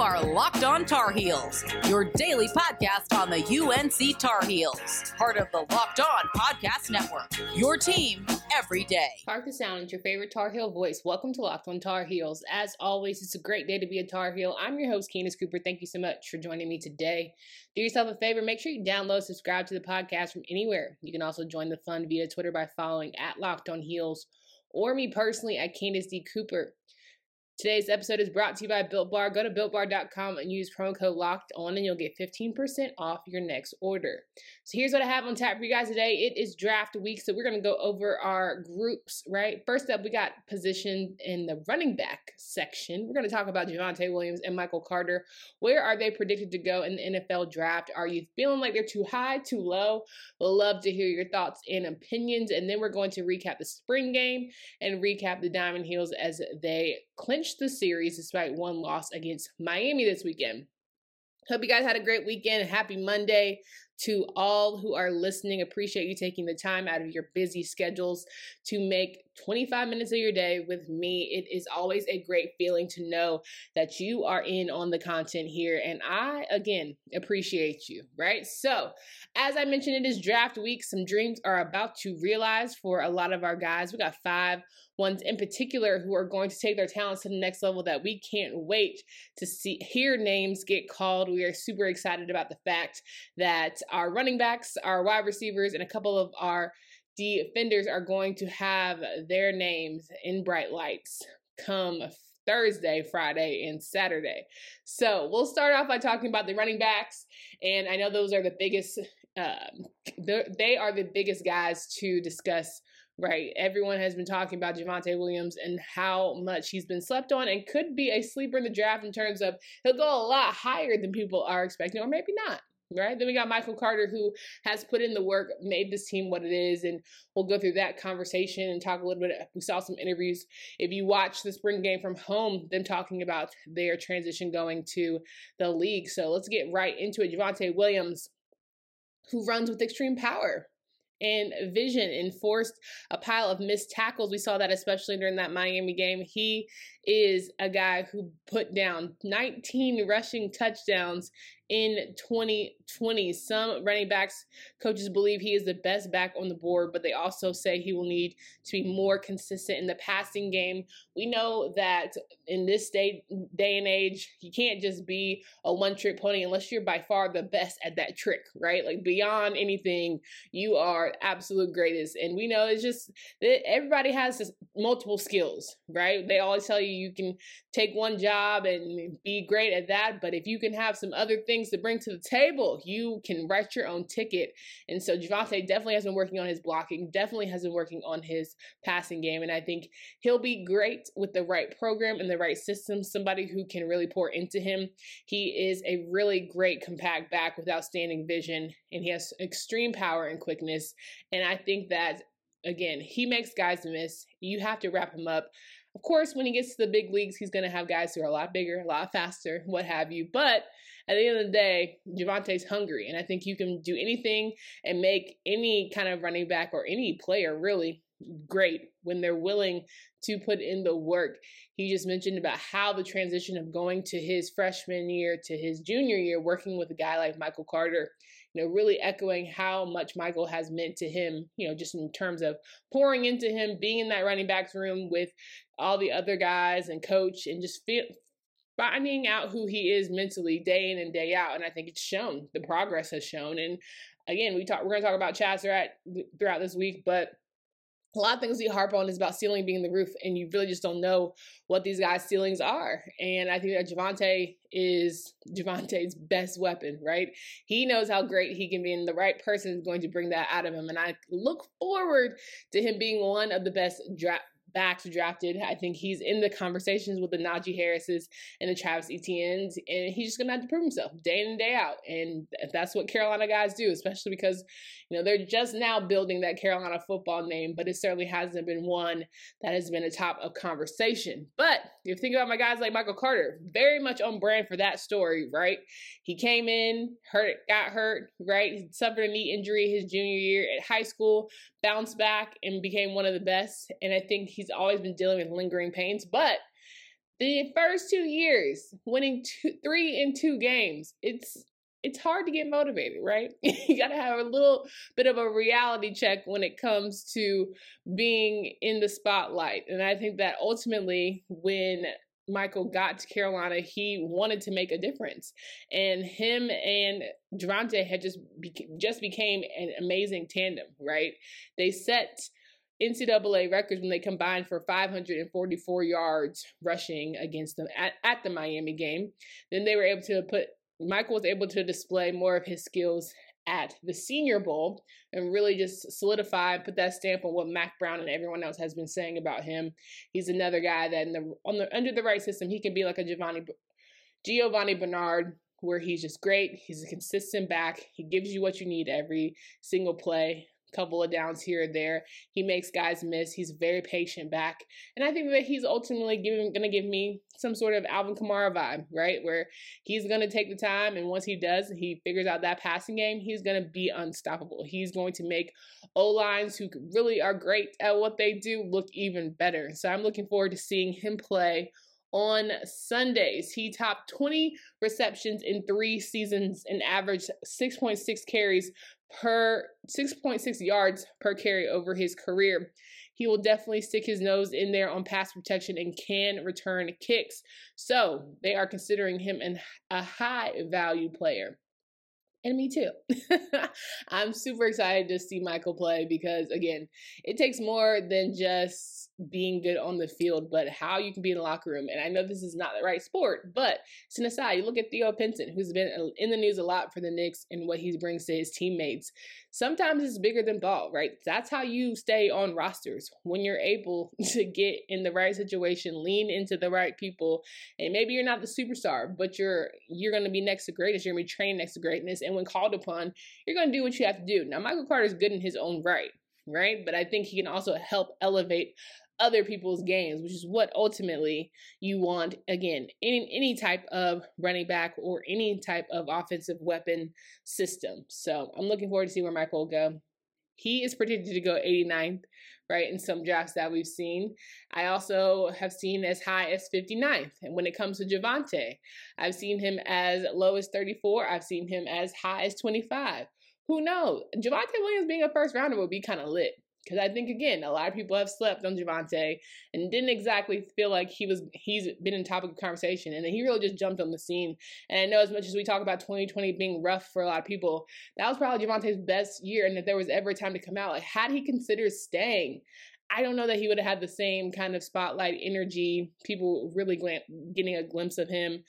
are Locked On Tar Heels, your daily podcast on the UNC Tar Heels, part of the Locked On Podcast Network. Your team every day. Park the Sound is your favorite Tar Heel voice. Welcome to Locked On Tar Heels. As always, it's a great day to be a Tar Heel. I'm your host, Candace Cooper. Thank you so much for joining me today. Do yourself a favor, make sure you download, subscribe to the podcast from anywhere. You can also join the fun via Twitter by following at Locked On Heels or me personally at Candace D. Cooper. Today's episode is brought to you by Built Bar. Go to builtbar.com and use promo code locked on, and you'll get 15% off your next order. So, here's what I have on tap for you guys today. It is draft week, so we're going to go over our groups, right? First up, we got position in the running back section. We're going to talk about Javonte Williams and Michael Carter. Where are they predicted to go in the NFL draft? Are you feeling like they're too high, too low? We'll love to hear your thoughts and opinions. And then we're going to recap the spring game and recap the Diamond Heels as they clinched the series despite one loss against Miami this weekend. Hope you guys had a great weekend. Happy Monday to all who are listening. Appreciate you taking the time out of your busy schedules to make 25 minutes of your day with me. It is always a great feeling to know that you are in on the content here. And I, again, appreciate you, right? So, as I mentioned, it is draft week. Some dreams are about to realize for a lot of our guys. We got five ones in particular who are going to take their talents to the next level that we can't wait to see hear names get called. We are super excited about the fact that our running backs, our wide receivers, and a couple of our defenders are going to have their names in bright lights come Thursday, Friday, and Saturday. So we'll start off by talking about the running backs, and I know those are the biggest. Um, they are the biggest guys to discuss right? Everyone has been talking about Javonte Williams and how much he's been slept on and could be a sleeper in the draft in terms of he'll go a lot higher than people are expecting, or maybe not right? Then we got Michael Carter, who has put in the work, made this team what it is, and we'll go through that conversation and talk a little bit. We saw some interviews. If you watch the spring game from home, them talking about their transition going to the league. So let's get right into it. Javonte Williams, who runs with extreme power, and vision and forced a pile of missed tackles. We saw that especially during that Miami game. He is a guy who put down 19 rushing touchdowns in 2020. Some running backs coaches believe he is the best back on the board, but they also say he will need to be more consistent in the passing game. We know that in this day day and age, you can't just be a one trick pony unless you're by far the best at that trick, right? Like beyond anything, you are absolute greatest. And we know it's just that everybody has multiple skills, right? They always tell you you can take one job and be great at that, but if you can have some other things things to bring to the table. You can write your own ticket. And so Javonte definitely has been working on his blocking, definitely has been working on his passing game. And I think he'll be great with the right program and the right system, somebody who can really pour into him. He is a really great compact back with outstanding vision, and he has extreme power and quickness. And I think that again, he makes guys miss. You have to wrap him up. Of course, when he gets to the big leagues, he's going to have guys who are a lot bigger, a lot faster, what have you. But at the end of the day, Javonte's hungry. And I think you can do anything and make any kind of running back or any player really great when they're willing to put in the work. He just mentioned about how the transition of going to his freshman year to his junior year, working with a guy like Michael Carter, you know, really echoing how much Michael has meant to him, you know, just in terms of pouring into him, being in that running backs room with all the other guys and coach and just feel, finding out who he is mentally day in and day out. And I think it's shown. The progress has shown. And again, we talk we're gonna talk about Chazz throughout this week, but a lot of things we harp on is about ceiling being the roof, and you really just don't know what these guys' ceilings are. And I think that Javonte is Javonte's best weapon, right? He knows how great he can be, and the right person is going to bring that out of him. And I look forward to him being one of the best draft backs drafted. I think he's in the conversations with the Najee Harrises and the Travis Etiennes, and he's just gonna have to prove himself day in and day out. And that's what Carolina guys do, especially because you know they're just now building that Carolina football name, but it certainly hasn't been one that has been a top of conversation. But if you think about my guys like Michael Carter, very much on brand for that story, right? He came in, hurt, got hurt, right? He suffered a knee injury his junior year at high school, bounced back and became one of the best. And I think he's always been dealing with lingering pains, but the first two years, winning two, three in two games, it's it's hard to get motivated, right? you got to have a little bit of a reality check when it comes to being in the spotlight. And I think that ultimately, when Michael got to Carolina, he wanted to make a difference, and him and Javonte had just beca- just became an amazing tandem, right? They set NCAA records when they combined for 544 yards rushing against them at, at the Miami game. Then they were able to put Michael was able to display more of his skills at the Senior Bowl and really just solidify put that stamp on what Mack Brown and everyone else has been saying about him. He's another guy that in the, on the under the right system, he can be like a Giovanni Giovanni Bernard where he's just great. He's a consistent back. He gives you what you need every single play couple of downs here and there. He makes guys miss. He's very patient back. And I think that he's ultimately giving going to give me some sort of Alvin Kamara vibe, right? Where he's going to take the time and once he does, he figures out that passing game, he's going to be unstoppable. He's going to make O-lines who really are great at what they do look even better. So I'm looking forward to seeing him play on Sundays. He topped 20 receptions in three seasons and averaged 6.6 carries per 6.6 yards per carry over his career. He will definitely stick his nose in there on pass protection and can return kicks. So they are considering him an, a high value player. And me too. I'm super excited to see Michael play because, again, it takes more than just being good on the field, but how you can be in the locker room. And I know this is not the right sport, but an aside. You look at Theo Pinson, who's been in the news a lot for the Knicks and what he brings to his teammates. Sometimes it's bigger than ball, right? That's how you stay on rosters when you're able to get in the right situation, lean into the right people, and maybe you're not the superstar, but you're you're going to be next to greatness. You're going to be trained next to greatness, and when called upon, you're going to do what you have to do. Now, Michael Carter is good in his own right right? But I think he can also help elevate other people's games, which is what ultimately you want. Again, any any type of running back or any type of offensive weapon system. So I'm looking forward to see where Michael will go. He is predicted to go 89th, right, in some drafts that we've seen. I also have seen as high as 59th. And when it comes to Javonte, I've seen him as low as 34. I've seen him as high as 25. Who knows? Javonte Williams being a first rounder would be kind of lit. Because I think again, a lot of people have slept on Javonte and didn't exactly feel like he was he's been in topic of conversation, and then he really just jumped on the scene. And I know as much as we talk about 2020 being rough for a lot of people, that was probably Javonte's best year, and if there was ever a time to come out, like had he considered staying, I don't know that he would have had the same kind of spotlight energy. People really getting a glimpse of him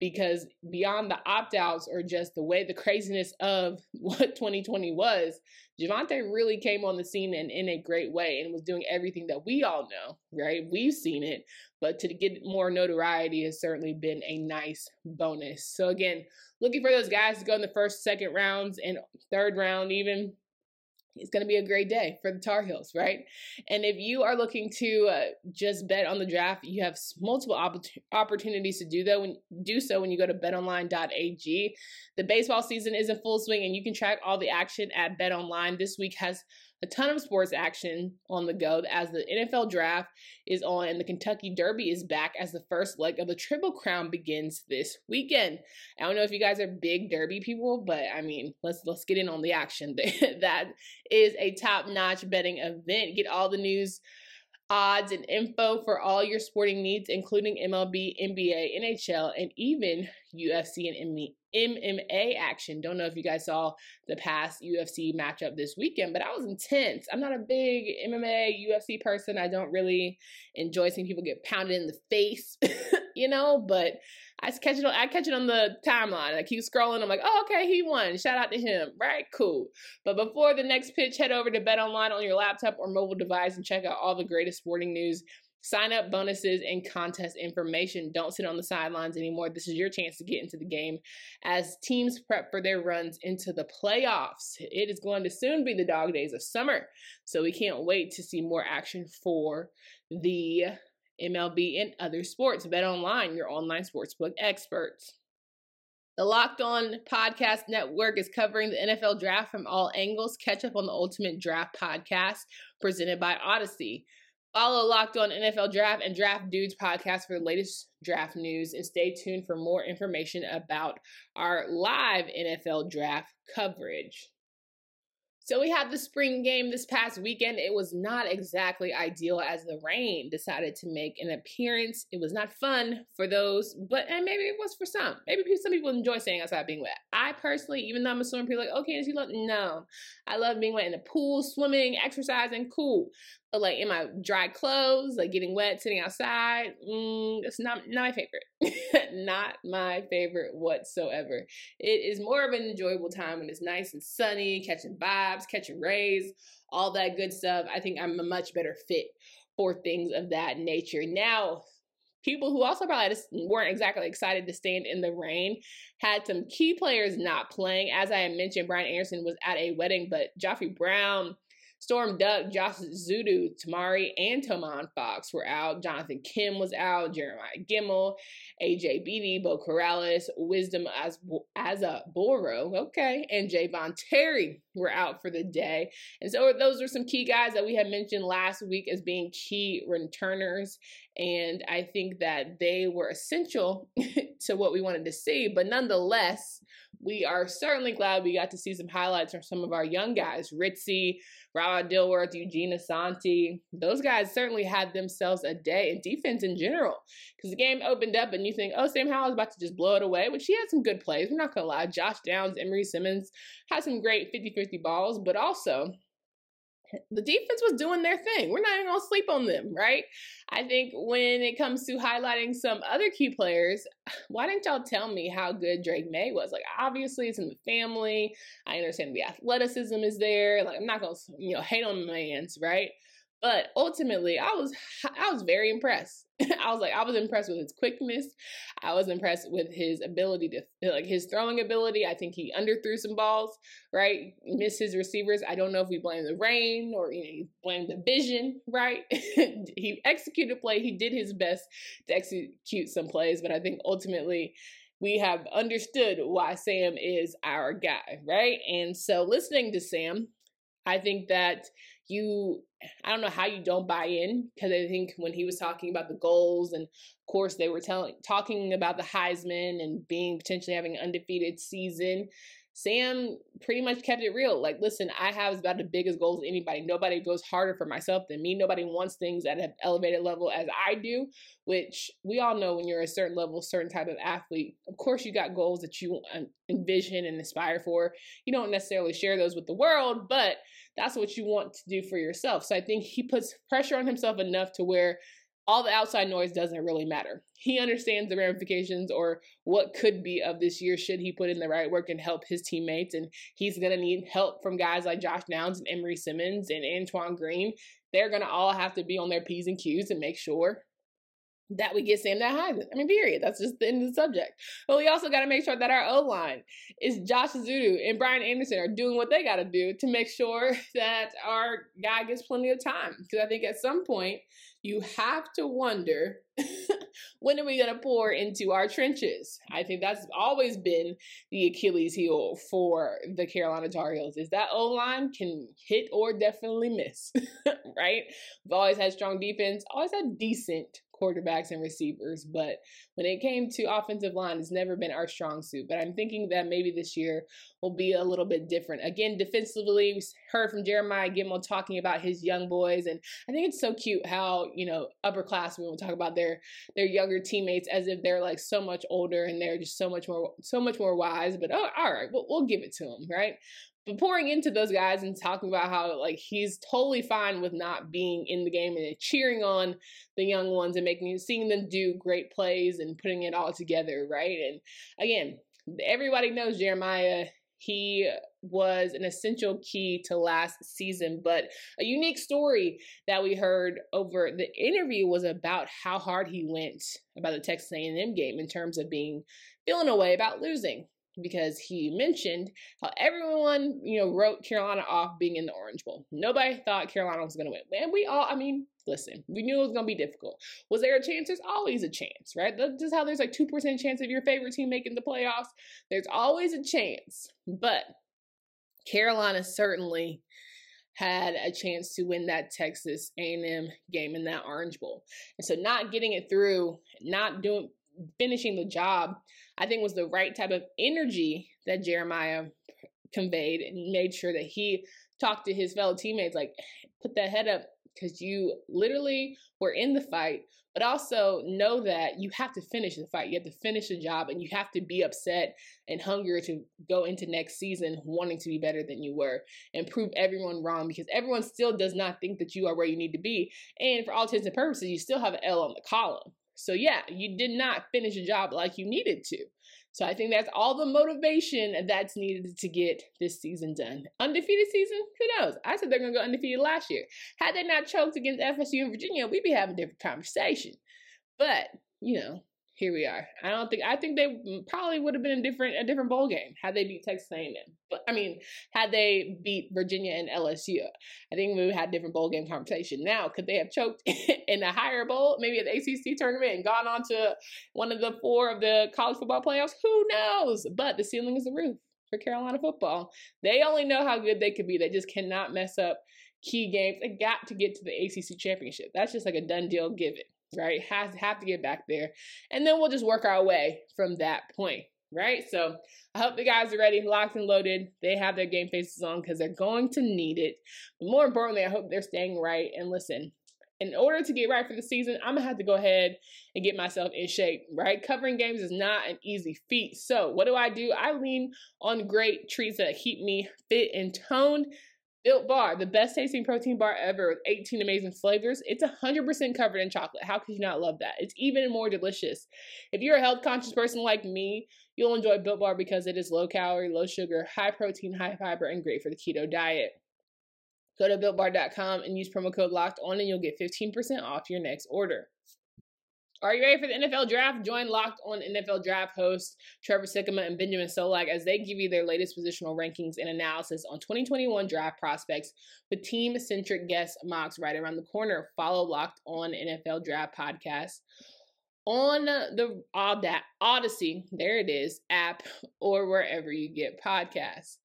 because beyond the opt outs or just the way the craziness of what 2020 was, Javonte really came on the scene and in a great way and was doing everything that we all know, right? We've seen it, but to get more notoriety has certainly been a nice bonus. So, again, looking for those guys to go in the first, second rounds and third round, even it's going to be a great day for the Tar Heels, right? And if you are looking to uh, just bet on the draft, you have multiple opportunities to do that. When do so when you go to BetOnline.ag. The baseball season is in full swing, and you can track all the action at BetOnline. This week has a ton of sports action on the go as the NFL draft is on and the Kentucky Derby is back as the first leg of the Triple Crown begins this weekend. I don't know if you guys are big Derby people, but I mean, let's let's get in on the action. that is a top-notch betting event. Get all the news odds and info for all your sporting needs, including MLB, NBA, NHL, and even UFC and MMA action. Don't know if you guys saw the past UFC matchup this weekend, but I was intense. I'm not a big MMA, UFC person. I don't really enjoy seeing people get pounded in the face, you know, but I catch it on I catch it on the timeline. I keep scrolling. I'm like, oh, okay, he won. Shout out to him. Right, cool. But before the next pitch, head over to Bet Online on your laptop or mobile device and check out all the greatest sporting news. Sign up bonuses and contest information. Don't sit on the sidelines anymore. This is your chance to get into the game as teams prep for their runs into the playoffs. It is going to soon be the dog days of summer, so we can't wait to see more action for the MLB, and other sports. Bet online, your online sportsbook experts. The Locked On Podcast Network is covering the NFL draft from all angles. Catch up on the Ultimate Draft podcast presented by Odyssey. Follow Locked On NFL Draft and Draft Dudes podcast for the latest draft news and stay tuned for more information about our live NFL draft coverage. So we had the spring game this past weekend. It was not exactly ideal as the rain decided to make an appearance. It was not fun for those, but and maybe it was for some. Maybe some people enjoy staying outside being wet. I personally, even though I'm a swimmer, people like, okay, does you love? No, I love being wet in the pool, swimming, exercising, cool. But like in my dry clothes, like getting wet, sitting outside, mm, it's not not my favorite. not my favorite whatsoever. It is more of an enjoyable time when it's nice and sunny, catching vibes, catching rays, all that good stuff. I think I'm a much better fit for things of that nature. Now, people who also probably weren't exactly excited to stand in the rain had some key players not playing. As I mentioned, Brian Anderson was at a wedding, but Joffrey Brown Storm Duck, Josh Ezeudu, Tamari, and Tomon Fox were out. Jonathan Kim was out. Jeremiah Gemmel, AJ Beatty, Beau Corrales, Wisdom as as a Boro, okay, and Javon Terry were out for the day. And so those were some key guys that we had mentioned last week as being key returners. And I think that they were essential to what we wanted to see. But nonetheless, we are certainly glad we got to see some highlights from some of our young guys, Ritzie, Rod Dilworth, Eugene Asante. Those guys certainly had themselves a day in defense in general. Because the game opened up and you think, oh, Sam Howell is about to just blow it away, which he had some good plays. We're not going to lie. Josh Downs, Emery Simmons had some great 50 50 balls, but also the defense was doing their thing. We're not even gonna sleep on them, right? I think when it comes to highlighting some other key players, why didn't y'all tell me how good Drake Maye was? Like, obviously, it's in the family. I understand the athleticism is there. Like, I'm not gonna, you know, hate on the man's, right? But ultimately, I was I was very impressed. I was like, I was impressed with his quickness. I was impressed with his ability to like his throwing ability. I think he underthrew some balls, right? Missed his receivers. I don't know if we blame the rain or you know, he blamed the vision, right? he executed play. He did his best to execute some plays, but I think ultimately we have understood why Sam is our guy, right? And so listening to Sam, I think that you I don't know how you don't buy in because I think when he was talking about the goals and of course they were telling talking about the Heisman and being potentially having an undefeated season, Sam pretty much kept it real. Like, listen, I have about the biggest goals anybody. Nobody goes harder for myself than me. Nobody wants things at an elevated level as I do, which we all know when you're a certain level, certain type of athlete. Of course, you got goals that you uh, envision and aspire for. You don't necessarily share those with the world, but that's what you want to do for yourself. So I think he puts pressure on himself enough to where all the outside noise doesn't really matter. He understands the ramifications or what could be of this year should he put in the right work and help his teammates. And he's going to need help from guys like Josh Downs and Emery Simmons and Antoine Green. They're going to all have to be on their P's and Q's and make sure that we get Sam that Heisman. I mean, period. That's just the end of the subject. But we also got to make sure that our O line is Josh Ezeudu and Brian Anderson are doing what they got to do to make sure that our guy gets plenty of time. Because I think at some point you have to wonder when are we going to pour into our trenches? I think that's always been the Achilles heel for the Carolina Tar Heels is that O line can hit or definitely miss, right? We've always had strong defense, always had decent quarterbacks and receivers. But when it came to offensive line, it's never been our strong suit. But I'm thinking that maybe this year will be a little bit different. Again, defensively, we heard from Jeremiah Gemmel talking about his young boys, and I think it's so cute how you know upperclassmen will talk about their their younger teammates as if they're like so much older and they're just so much more so much more wise. But oh, all right, we'll, we'll give it to them, right? But pouring into those guys and talking about how like he's totally fine with not being in the game and cheering on the young ones and making seeing them do great plays and putting it all together, right? And again, everybody knows Jeremiah. He was an essential key to last season, but a unique story that we heard over the interview was about how hard he went about the Texas A&M game in terms of being feeling a way about losing because he mentioned how everyone, you know, wrote Carolina off being in the Orange Bowl. Nobody thought Carolina was going to win. And we all, I mean, listen, we knew it was going to be difficult. Was there a chance? There's always a chance, right? That's just how there's like 2% chance of your favorite team making the playoffs. There's always a chance. But Carolina certainly had a chance to win that Texas A&M game in that Orange Bowl. And so not getting it through, not doing finishing the job, I think was the right type of energy that Jeremiah conveyed and made sure that he talked to his fellow teammates like put that head up because you literally were in the fight but also know that you have to finish the fight. You have to finish the job and you have to be upset and hungry to go into next season wanting to be better than you were and prove everyone wrong because everyone still does not think that you are where you need to be. And for all intents and purposes, you still have an L on the column. So yeah, you did not finish the job like you needed to. So I think that's all the motivation that's needed to get this season done. Undefeated season? Who knows? I said they're going to go undefeated last year. Had they not choked against FSU and Virginia, we'd be having a different conversation. But, you know, here we are. I don't think I think they probably would have been a different a different bowl game had they beat Texas A&M. But I mean, had they beat Virginia and FSU, I think we would have had different bowl game conversation. Now, could they have choked in a higher bowl, maybe at the ACC tournament, and gone on to one of the four of the college football playoffs? Who knows? But the ceiling is the roof for Carolina football. They only know how good they could be. They just cannot mess up key games. They got to get to the ACC championship. That's just like a done deal. Give it right? Has have to get back there. And then we'll just work our way from that point, right? So I hope the guys are ready, locked and loaded. They have their game faces on because they're going to need it. But more importantly, I hope they're staying right. And listen, in order to get right for the season, I'm gonna have to go ahead and get myself in shape, right? Covering games is not an easy feat. So, what do I do? I lean on great treats that keep me fit and toned. Built Bar, the best tasting protein bar ever with 18 amazing flavors. It's 100% covered in chocolate. How could you not love that? It's even more delicious. If you're a health conscious person like me, you'll enjoy Built Bar because it is low calorie, low sugar, high protein, high fiber, and great for the keto diet. Go to builtbar.com and use promo code locked on and you'll get 15% off your next order. Are you ready for the NFL draft? Join Locked on NFL Draft hosts Trevor Sikkema and Benjamin Solak as they give you their latest positional rankings and analysis on 2021 draft prospects with team centric guest mocks right around the corner. Follow Locked on NFL Draft podcast on the Odyssey, there it is, app or wherever you get podcasts.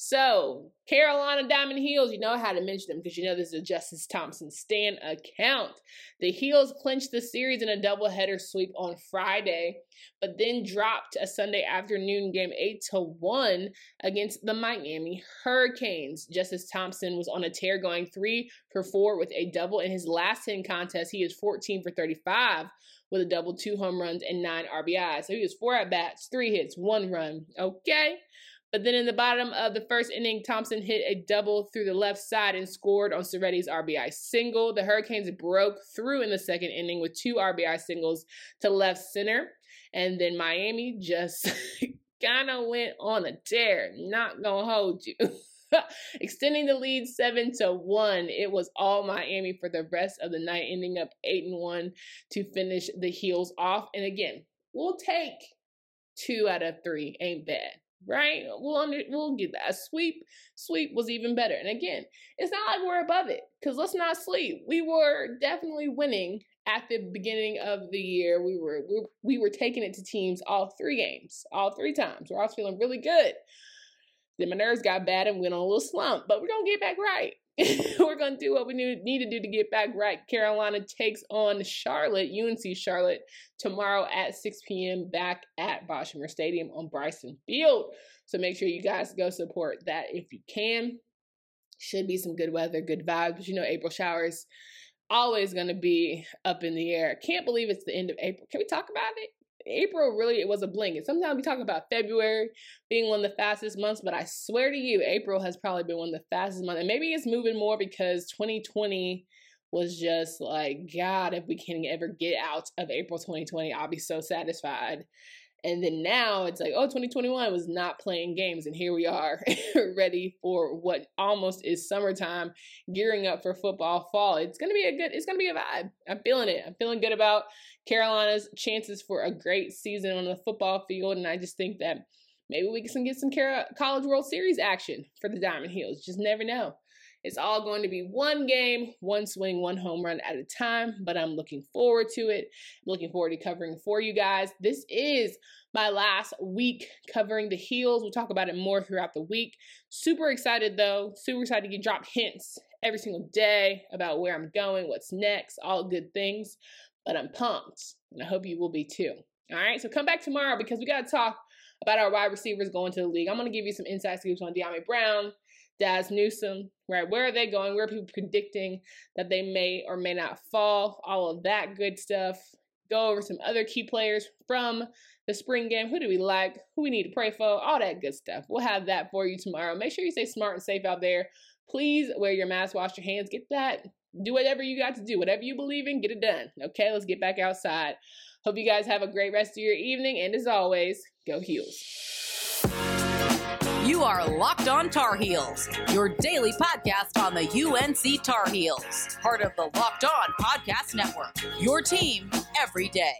So, Carolina Diamond Heels, you know how to mention them because you know this is a Justice Thompson Stan account. The Heels clinched the series in a doubleheader sweep on Friday, but then dropped a Sunday afternoon game 8 to 1 against the Miami Hurricanes. Justice Thompson was on a tear going 3 for 4 with a double in his last 10 contests. He is 14 for 35 with a double, two home runs, and nine RBIs. So he was four at bats, three hits, one run. Okay. But then in the bottom of the first inning, Thompson hit a double through the left side and scored on Serretti's RBI single. The Hurricanes broke through in the second inning with two RBI singles to left center. And then Miami just kind of went on a tear. Not going to hold you. extending the lead seven to one. It was all Miami for the rest of the night, ending up eight and one to finish the heels off. And again, we'll take two out of three. Ain't bad right? We'll under, we'll get that. Sweep, sweep was even better. And again, it's not like we're above it because let's not sleep. We were definitely winning at the beginning of the year. We were we, we were taking it to teams all three games, all three times. We're all feeling really good. Then my nerves got bad and went on a little slump, but we're gonna get back right. we're going to do what we need to do to get back right. Carolina takes on Charlotte, UNC Charlotte, tomorrow at 6 p.m. back at Boshamer Stadium on Bryson Field. So make sure you guys go support that if you can. Should be some good weather, good vibes. You know, April showers always going to be up in the air. Can't believe it's the end of April. Can we talk about it? April really it was a blink. And sometimes we talk about February being one of the fastest months, but I swear to you, April has probably been one of the fastest months. And maybe it's moving more because 2020 was just like, God, if we can ever get out of April 2020, I'll be so satisfied. And then now it's like, oh, 2021 was not playing games. And here we are, ready for what almost is summertime, gearing up for football fall. It's going to be a good, it's going to be a vibe. I'm feeling it. I'm feeling good about Carolina's chances for a great season on the football field. And I just think that maybe we can get some College World Series action for the Diamond Heels. Just never know. It's all going to be one game, one swing, one home run at a time, but I'm looking forward to it. I'm looking forward to covering for you guys. This is my last week covering the heels. We'll talk about it more throughout the week. Super excited though, super excited to get drop hints every single day about where I'm going, what's next, all good things. But I'm pumped, and I hope you will be too. All right, so come back tomorrow because we got to talk about our wide receivers going to the league. I'm going to give you some inside scoops on Dyami Brown, Dazz Newsome, right? Where are they going? Where are people predicting that they may or may not fall? All of that good stuff. Go over some other key players from the spring game. Who do we like? Who we need to pray for? All that good stuff. We'll have that for you tomorrow. Make sure you stay smart and safe out there. Please wear your mask, wash your hands, get that. Do whatever you got to do. Whatever you believe in, get it done. Okay, let's get back outside. Hope you guys have a great rest of your evening. And as always, go Heels. You are Locked On Tar Heels, your daily podcast on the UNC Tar Heels, part of the Locked On Podcast Network. Your team every day.